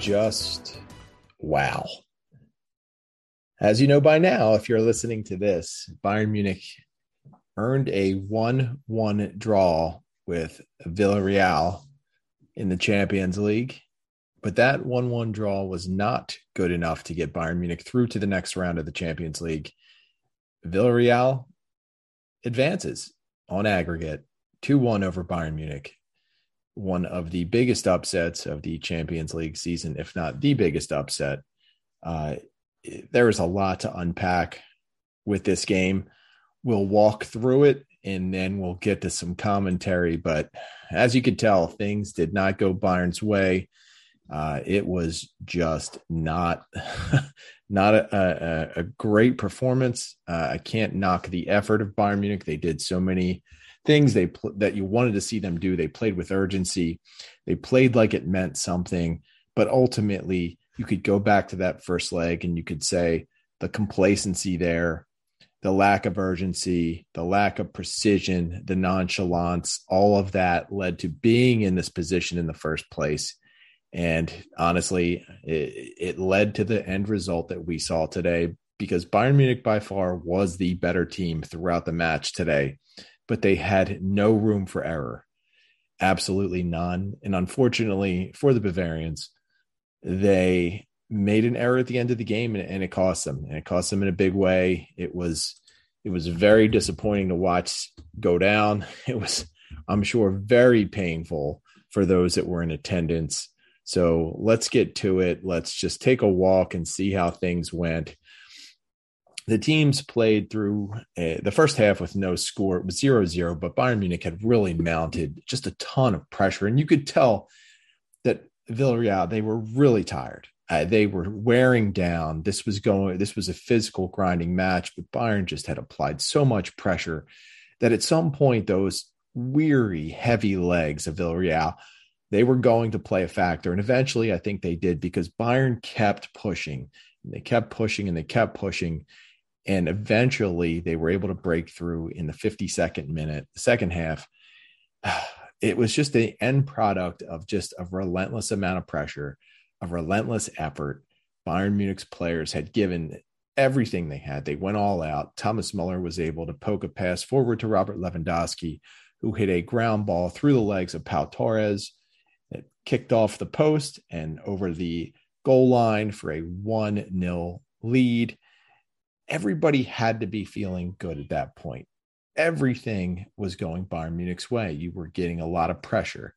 just wow. As you know by now, if you're listening to this, Bayern Munich earned a 1 1 draw with Villarreal in the Champions League. But that 1 1 draw was not good enough to get Bayern Munich through to the next round of the Champions League. Villarreal advances on aggregate 2 1 over Bayern Munich. One of the biggest upsets of the Champions League season, if not the biggest upset. Uh, there is a lot to unpack with this game. We'll walk through it and then we'll get to some commentary. But as you could tell, things did not go Bayern's way. Uh, it was just not not a, a, a great performance. Uh, I can't knock the effort of Bayern Munich. They did so many things they pl- that you wanted to see them do. They played with urgency. They played like it meant something. But ultimately, you could go back to that first leg and you could say the complacency there, the lack of urgency, the lack of precision, the nonchalance, all of that led to being in this position in the first place. And honestly, it, it led to the end result that we saw today because Bayern Munich by far was the better team throughout the match today, but they had no room for error. Absolutely none. And unfortunately for the Bavarians, they made an error at the end of the game and, and, it cost them and it cost them in a big way. It was it was very disappointing to watch go down. It was i'm sure very painful for those that were in attendance. So let's get to it. Let's just take a walk and see how things went the teams played through uh, the first half with no score it was 0-0 but bayern munich had really mounted just a ton of pressure and you could tell that Villarreal, they were really tired. Uh, they were wearing down. This was going. This was a physical grinding match, but Bayern just had applied so much pressure that at some point those weary, heavy legs of Villarreal, they were going to play a factor. And eventually, I think they did because Bayern kept pushing. And they kept pushing and they kept pushing. And eventually, they were able to break through in the 52nd minute, the second half. it was just the end product of just a relentless amount of pressure, a relentless effort. Bayern Munich's players had given everything they had. They went all out. Thomas Muller was able to poke a pass forward to Robert Lewandowski, who hit a ground ball through the legs of Pau Torres. It kicked off the post and over the goal line for a 1 0 lead. Everybody had to be feeling good at that point everything was going Bayern Munich's way. You were getting a lot of pressure.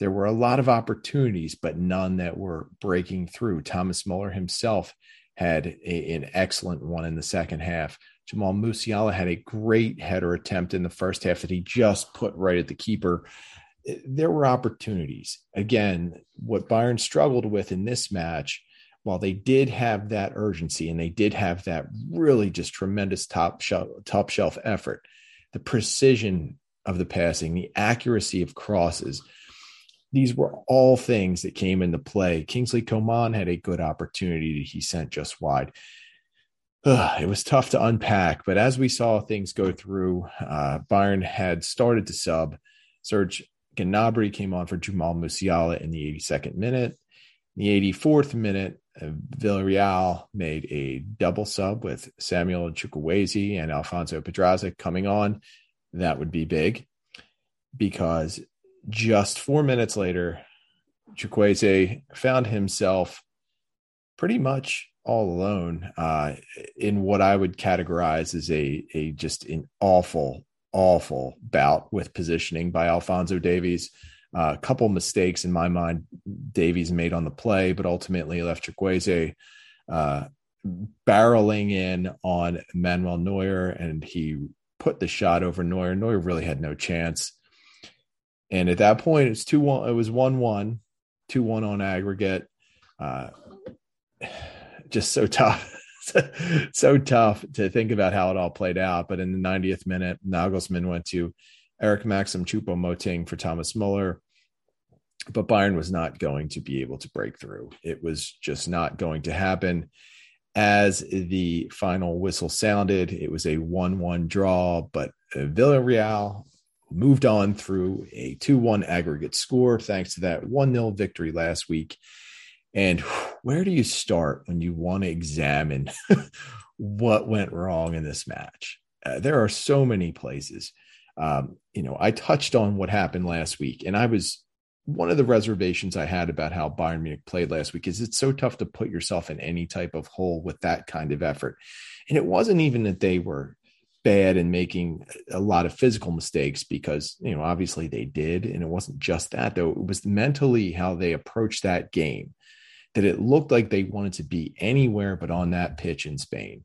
There were a lot of opportunities, but none that were breaking through. Thomas Muller himself had a, an excellent one in the second half. Jamal Musiala had a great header attempt in the first half that he just put right at the keeper. There were opportunities. Again, what Bayern struggled with in this match, while they did have that urgency and they did have that really just tremendous top shelf, top shelf effort, the precision of the passing, the accuracy of crosses. These were all things that came into play. Kingsley Coman had a good opportunity that he sent just wide. Ugh, it was tough to unpack, but as we saw things go through, uh, Bayern had started to sub. Serge Gnabry came on for Jamal Musiala in the 82nd minute. In the 84th minute, Villarreal made a double sub with Samuel Chukwueze and Alfonso Pedraza coming on. That would be big because just four minutes later, Chukwueze found himself pretty much all alone uh, in what I would categorize as a, a just an awful, awful bout with positioning by Alphonso Davies a couple mistakes in my mind Davies made on the play, but ultimately left Chukwueze uh, barreling in on Manuel Neuer, and he put the shot over Neuer. Neuer really had no chance. And at that point, it's two one. It was one one, two one on aggregate. Uh, just so tough, so tough to think about how it all played out. But in the 90th minute, Nagelsmann went to Eric Maxim Choupo-Moting for Thomas Muller but Bayern was not going to be able to break through. It was just not going to happen. As the final whistle sounded, it was a 1 1 draw, but Villarreal moved on through a 2 1 aggregate score thanks to that 1 0 victory last week. And where do you start when you want to examine what went wrong in this match? Uh, there are so many places. Um, you know, I touched on what happened last week, and I was one of the reservations I had about how Bayern Munich played last week is it's so tough to put yourself in any type of hole with that kind of effort. And it wasn't even that they were bad and making a lot of physical mistakes because you know obviously they did and it wasn't just that though it was mentally how they approached that game that it looked like they wanted to be anywhere but on that pitch in Spain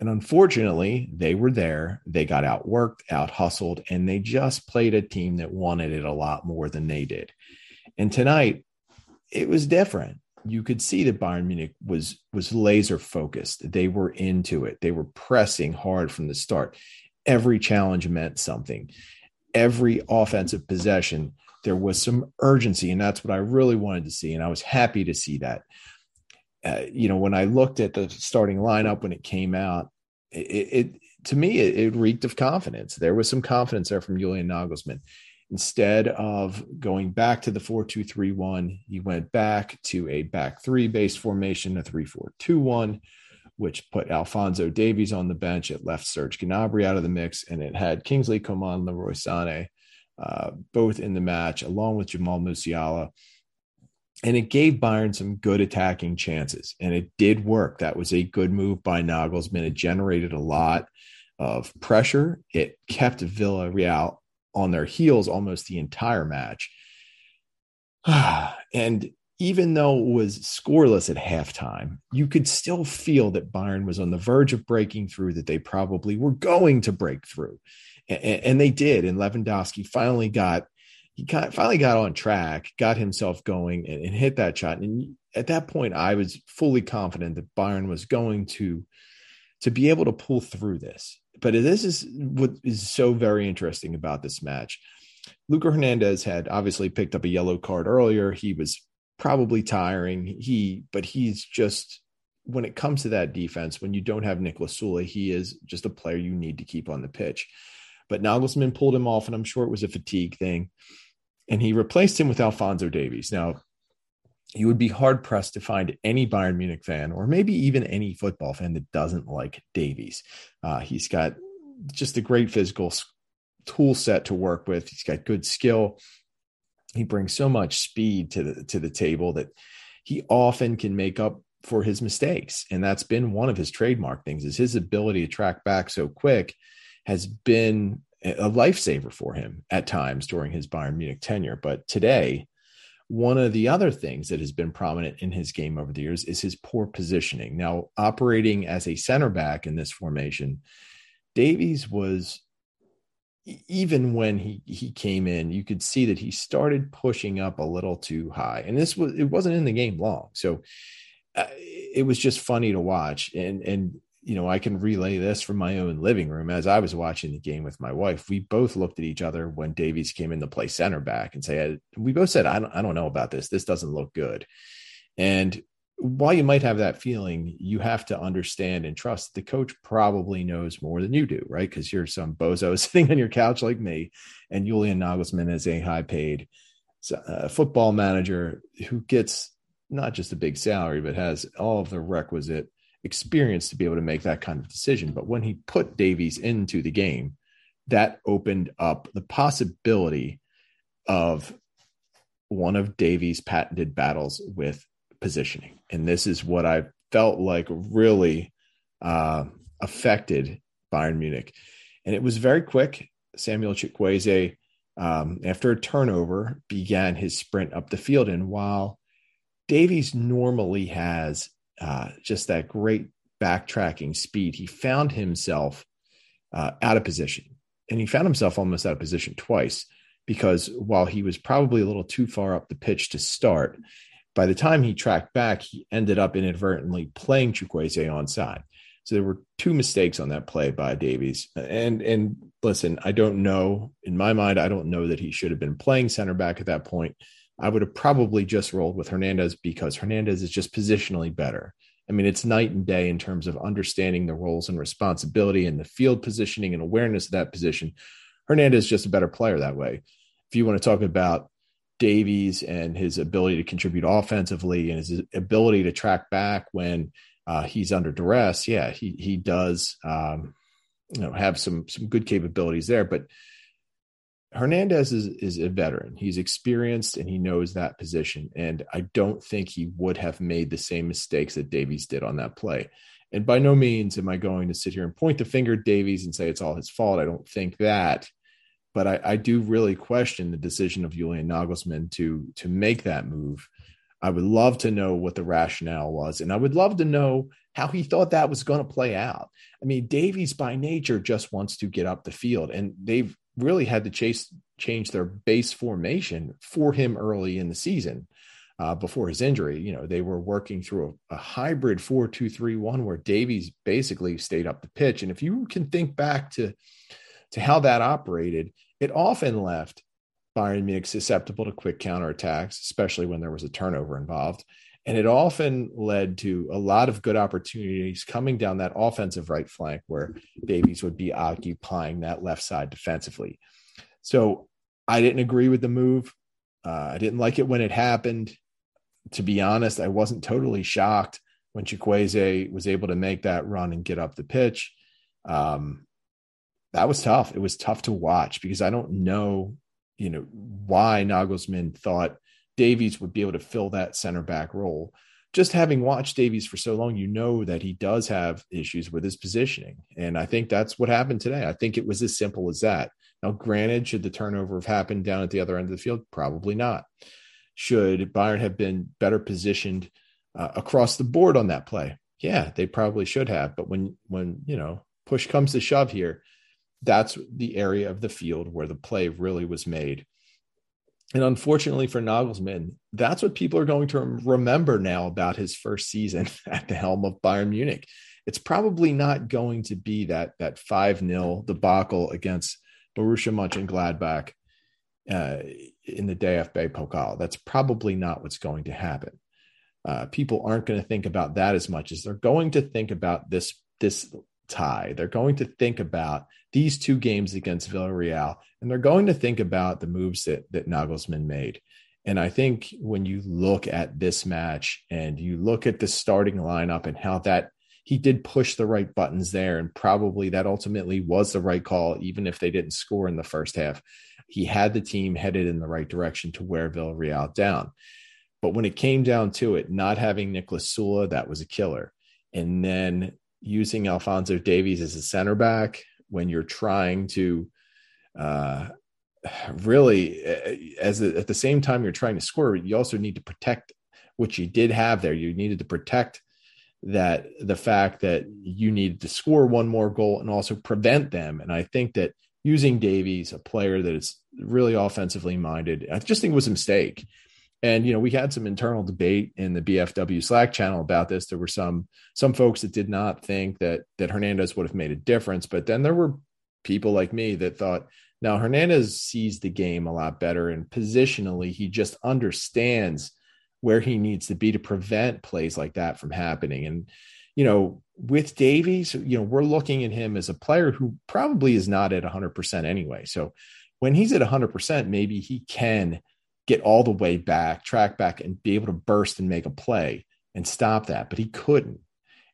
and unfortunately they were there they got outworked out hustled and they just played a team that wanted it a lot more than they did and tonight it was different you could see that Bayern Munich was was laser focused. They were into it. They were pressing hard from the start. Every challenge meant something. Every offensive possession, there was some urgency, and that's what I really wanted to see. And I was happy to see that. Uh, you know, when I looked at the starting lineup when it came out, it, it to me it, it reeked of confidence. There was some confidence there from Julian Nagelsmann Instead of going back to the 4 2 3 1, he went back to a back three base formation, a 3 4 2 1, which put Alphonso Davies on the bench. It left Serge Gnabry out of the mix, and it had Kingsley Coman, Leroy Sané, uh, both in the match, along with Jamal Musiala. And it gave Bayern some good attacking chances, and it did work. That was a good move by Nagelsmann. It generated a lot of pressure. It kept Villarreal on their heels almost the entire match. and even though it was scoreless at halftime, you could still feel that Bayern was on the verge of breaking through, that they probably were going to break through. And, and they did. And Lewandowski finally got he got, finally got on track, got himself going and, and hit that shot. And at that point, I was fully confident that Bayern was going to to be able to pull through this but this is what is so very interesting about this match. Lucas Hernandez had obviously picked up a yellow card earlier. He was probably tiring. He, but he's just when it comes to that defense, when you don't have Niklas Süle, he is just a player you need to keep on the pitch. But Nagelsmann pulled him off, and I'm sure it was a fatigue thing. And he replaced him with Alphonso Davies. Now, you would be hard pressed to find any Bayern Munich fan, or maybe even any football fan that doesn't like Davies. Uh, he's got just a great physical tool set to work with. He's got good skill. He brings so much speed to the to the table that he often can make up for his mistakes, and that's been one of his trademark things. Is his ability to track back so quick has been a lifesaver for him at times during his Bayern Munich tenure. But today, one of the other things that has been prominent in his game over the years is his poor positioning. Now, operating as a center back in this formation, Davies was even when he he came in, you could see that he started pushing up a little too high, and this was it wasn't in the game long, so uh, it was just funny to watch. And and you know, I can relay this from my own living room as I was watching the game with my wife. We both looked at each other when Davies came in to play center back and say, we both said, I don't, I don't know about this. This doesn't look good. And while you might have that feeling, you have to understand and trust the coach probably knows more than you do, right? Because you're some bozo sitting on your couch like me, and Julian Nagelsmann is a high paid uh, football manager who gets not just a big salary, but has all of the requisite experience to be able to make that kind of decision. But when he put Davies into the game, that opened up the possibility of one of Davies' patented battles with positioning. And this is what I felt like really uh, affected Bayern Munich. And it was very quick. Samuel Chukwueze, um, after a turnover, began his sprint up the field. And while Davies normally has uh, just that great backtracking speed, he found himself uh, out of position. And he found himself almost out of position twice because while he was probably a little too far up the pitch to start, by the time he tracked back, he ended up inadvertently playing Chukwueze onside. So there were two mistakes on that play by Davies. And and listen, I don't know. In my mind, I don't know that he should have been playing center back at that point. I would have probably just rolled with Hernandez because Hernandez is just positionally better. I mean, it's night and day in terms of understanding the roles and responsibility and the field positioning and awareness of that position. Hernandez is just a better player that way. If you want to talk about Davies and his ability to contribute offensively and his ability to track back when uh, he's under duress, yeah, he he does um, you know have some some good capabilities there. But Hernandez is is a veteran. He's experienced and he knows that position. And I don't think he would have made the same mistakes that Davies did on that play. And by no means am I going to sit here and point the finger at Davies and say it's all his fault. I don't think that but I, I do really question the decision of Julian Nagelsmann to to make that move. I would love to know what the rationale was, and I would love to know how he thought that was going to play out. I mean, Davies by nature just wants to get up the field, and they've really had to chase change their base formation for him early in the season. Uh, before his injury, you know, they were working through a, a hybrid four two three one where Davies basically stayed up the pitch. And if you can think back to to how that operated, it often left Bayern Munich susceptible to quick counterattacks, especially when there was a turnover involved. And it often led to a lot of good opportunities coming down that offensive right flank where Davies would be occupying that left side defensively. So I didn't agree with the move. Uh, I didn't like it when it happened. To be honest, I wasn't totally shocked when Chukwueze was able to make that run and get up the pitch. Um, that was tough. It was tough to watch because I don't know, you know, why Nagelsmann thought Davies would be able to fill that center back role. Just having watched Davies for so long, you know that he does have issues with his positioning. And I think that's what happened today. I think it was as simple as that. Now, granted, should the turnover have happened down at the other end of the field? Probably not. Should Bayern have been better positioned uh, across the board on that play? Yeah, they probably should have. But when when you know push comes to shove here, that's the area of the field where the play really was made. And unfortunately for Nagelsmann, that's what people are going to remember now about his first season at the helm of Bayern Munich. It's probably not going to be that that 5 0 debacle against Borussia Mönchengladbach uh, in the DFB Pokal. That's probably not what's going to happen. Uh, people aren't going to think about that as much as they're going to think about this this tie. They're going to think about these two games against Villarreal, and they're going to think about the moves that that Nagelsmann made. And I think when you look at this match and you look at the starting lineup and how that he did push the right buttons there, and probably that ultimately was the right call, even if they didn't score in the first half. He had the team headed in the right direction to wear Villarreal down. But when it came down to it, not having Niklas Süle, that was a killer. And then using Alphonso Davies as a center back when you're trying to uh, really, uh, as a, at the same time you're trying to score, you also need to protect what you did have there. You needed to protect that the fact that you needed to score one more goal and also prevent them. And I think that using Davies, a player that is really offensively minded, I just think was a mistake. And you know, we had some internal debate in the BFW Slack channel about this. There were some some folks that did not think that that Hernandez would have made a difference, but then there were people like me that thought, now Hernandez sees the game a lot better, and positionally, he just understands where he needs to be to prevent plays like that from happening. And you know, with Davies, you know, we're looking at him as a player who probably is not at 100% anyway. So when he's at 100%, maybe he can get all the way back, track back, and be able to burst and make a play and stop that. But he couldn't.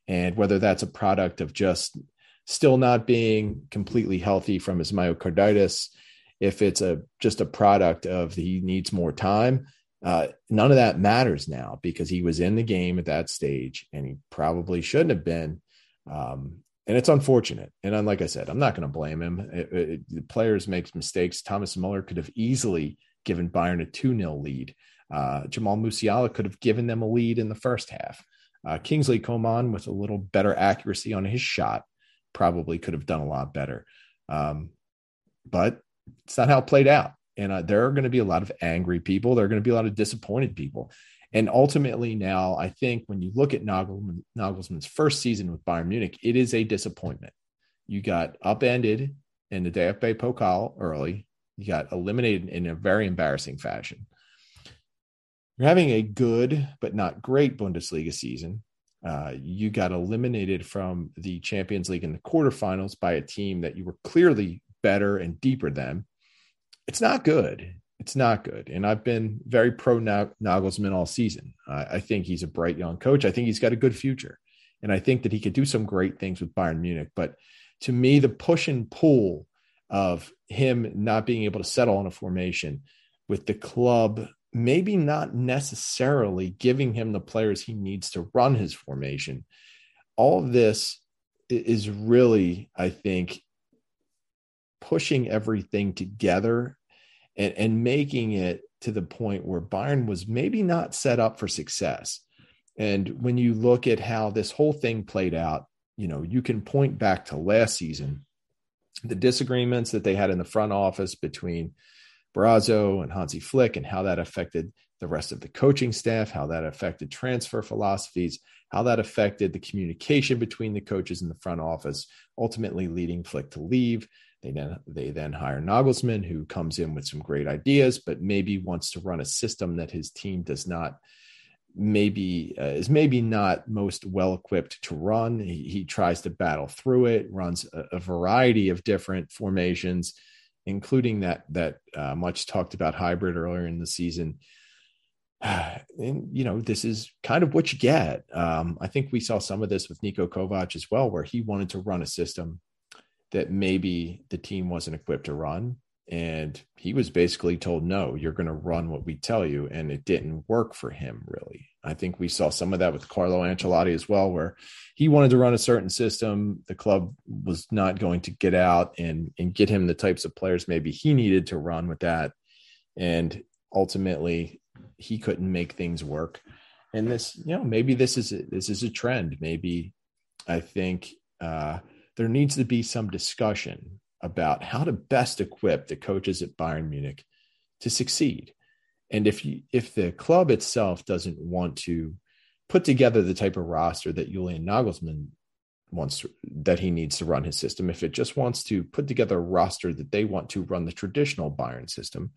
And whether that's a product of just still not being completely healthy from his myocarditis, if it's a just a product of he needs more time, uh, none of that matters now because he was in the game at that stage and he probably shouldn't have been. Um, and it's unfortunate. And like I said, I'm not going to blame him. It, it, the players make mistakes. Thomas Muller could have easily given Bayern a 2 0 lead. Uh, Jamal Musiala could have given them a lead in the first half. Uh, Kingsley Coman, with a little better accuracy on his shot, probably could have done a lot better. Um, but it's not how it played out. And uh, there are going to be a lot of angry people. There are going to be a lot of disappointed people. And ultimately, now I think when you look at Nagelsmann, Nagelsmann's first season with Bayern Munich, it is a disappointment. You got upended in the DFB Pokal early. You got eliminated in a very embarrassing fashion. You're having a good but not great Bundesliga season. Uh, you got eliminated from the Champions League in the quarterfinals by a team that you were clearly better and deeper than. It's not good. It's not good. And I've been very pro Nagelsmann all season. I think he's a bright young coach. I think he's got a good future. And I think that he could do some great things with Bayern Munich. But to me, the push and pull of him not being able to settle on a formation with the club maybe not necessarily giving him the players he needs to run his formation. All of this is really, I think, pushing everything together and, and making it to the point where Bayern was maybe not set up for success. And when you look at how this whole thing played out, you know, you can point back to last season, the disagreements that they had in the front office between Brazzo and Hansi Flick and how that affected the rest of the coaching staff, how that affected transfer philosophies, how that affected the communication between the coaches in the front office, ultimately leading Flick to leave. They then they then hire Nagelsmann, who comes in with some great ideas, but maybe wants to run a system that his team does not maybe uh, is maybe not most well equipped to run. He, he, tries to battle through it, runs a, a variety of different formations including that that uh, much talked about hybrid earlier in the season. And you know, this is kind of what you get. Um, I think we saw some of this with Niko Kovac as well, where he wanted to run a system that maybe the team wasn't equipped to run, and he was basically told no you're going to run what we tell you. And it didn't work for him really. I think we saw some of that with carlo ancelotti as well where he wanted to run a certain system. The club was not going to get out and and get him the types of players maybe he needed to run with that. And ultimately he couldn't make things work. And this you know maybe this is a, this is a trend. Maybe i think uh there needs to be some discussion about how to best equip the coaches at Bayern Munich to succeed. And if you, if the club itself doesn't want to put together the type of roster that Julian Nagelsmann wants to, that he needs to run his system, if it just wants to put together a roster that they want to run the traditional Bayern system,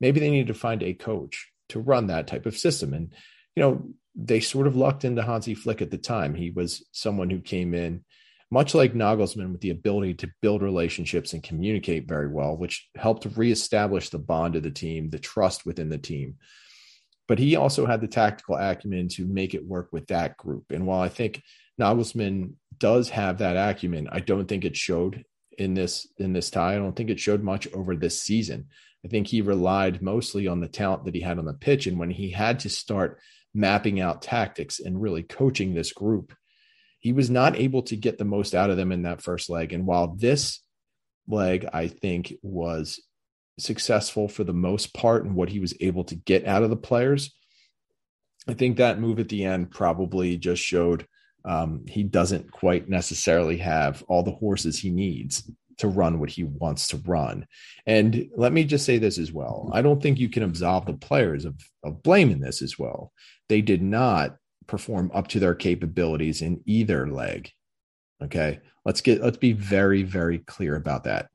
maybe they need to find a coach to run that type of system. And you know, they sort of lucked into Hansi Flick at the time. He was someone who came in much like Nagelsmann with the ability to build relationships and communicate very well, which helped reestablish the bond of the team, the trust within the team. But he also had the tactical acumen to make it work with that group. And while I think Nagelsmann does have that acumen, I don't think it showed in this in this tie. I don't think it showed much over this season. I think he relied mostly on the talent that he had on the pitch. And when he had to start mapping out tactics and really coaching this group, he was not able to get the most out of them in that first leg. And while this leg, I think, was successful for the most part in what he was able to get out of the players, I think that move at the end probably just showed um, he doesn't quite necessarily have all the horses he needs to run what he wants to run. And let me just say this as well. I don't think you can absolve the players of, of blame in this as well. They did not perform up to their capabilities in either leg. Okay, let's get let's be very very clear about that.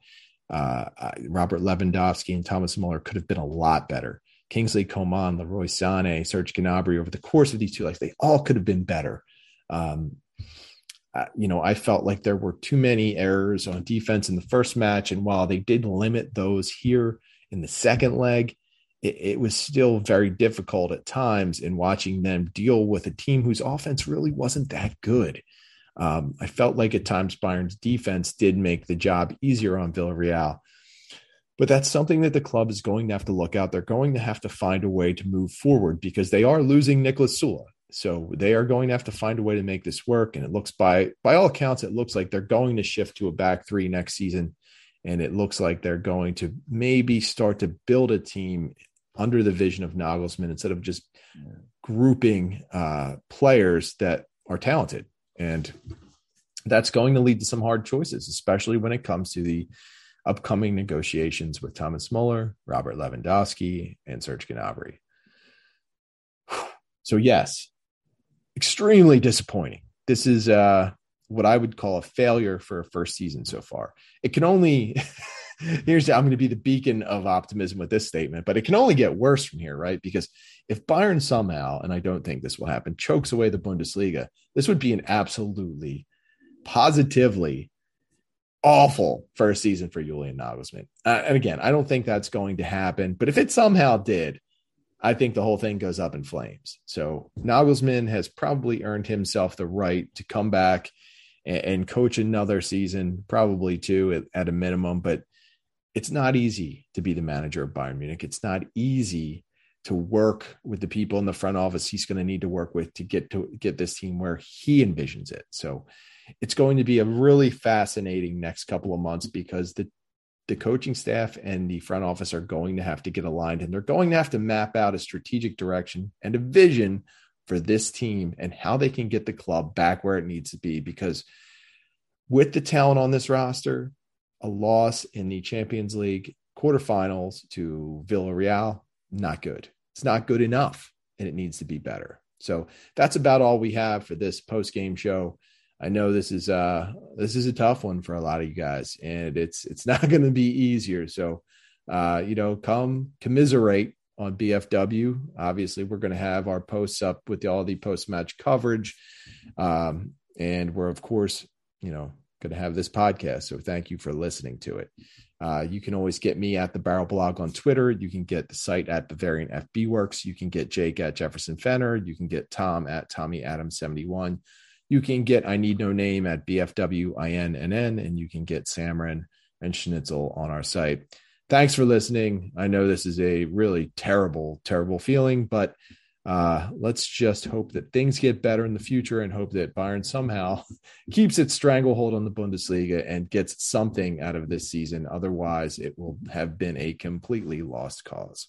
Uh, Robert Lewandowski and Thomas Muller could have been a lot better. Kingsley Coman, Leroy Sané, Serge Gnabry over the course of these two legs, they all could have been better. Um, you know, I felt like there were too many errors on defense in the first match, and while they did limit those here in the second leg, it, it, was still very difficult at times in watching them deal with a team whose offense really wasn't that good. Um, I felt like at times Bayern's defense did make the job easier on Villarreal. But that's something that the club is going to have to look out. They're going to have to find a way to move forward because they are losing Niklas Süle. So they are going to have to find a way to make this work. And it looks by by all accounts, it looks like they're going to shift to a back three next season. And it looks like they're going to maybe start to build a team under the vision of Nagelsmann instead of just grouping uh, players that are talented. And that's going to lead to some hard choices, especially when it comes to the upcoming negotiations with Thomas Muller, Robert Lewandowski, and Serge Gnabry. So, yes, extremely disappointing. This is uh, what I would call a failure for a first season so far. It can only here's I'm going to be the beacon of optimism with this statement, but it can only get worse from here, right? Because if Bayern somehow, and I don't think this will happen, chokes away the Bundesliga, this would be an absolutely, positively awful first season for Julian Nagelsmann. Uh, and again, I don't think that's going to happen. But if it somehow did, I think the whole thing goes up in flames. So Nagelsmann has probably earned himself the right to come back and, and coach another season, probably two at, at a minimum. But it's not easy to be the manager of Bayern Munich. It's not easy to work with the people in the front office he's going to need to work with to get to get this team where he envisions it. So it's going to be a really fascinating next couple of months because the the coaching staff and the front office are going to have to get aligned and they're going to have to map out a strategic direction and a vision for this team and how they can get the club back where it needs to be because with the talent on this roster a loss in the Champions League quarterfinals to Villarreal not good it's not good enough and it needs to be better so that's about all we have for this post game show I know this is uh this is a tough one for a lot of you guys, and it's it's not going to be easier. So, uh, you know, come commiserate on BFW. Obviously, we're going to have our posts up with all the post match coverage, um, and we're of course, you know, going to have this podcast. So, thank you for listening to it. Uh, you can always get me at the Barrel Blog on Twitter. You can get the site at Bavarian FB Works. You can get Jake at Jefferson Fenner. You can get Tom at Tommy Adams 71 you can get I Need No Name at BFWINNN, and you can get Samron and Schnitzel on our site. Thanks for listening. I know this is a really terrible, terrible feeling, but uh, let's just hope that things get better in the future and hope that Bayern somehow keeps its stranglehold on the Bundesliga and gets something out of this season. Otherwise, it will have been a completely lost cause.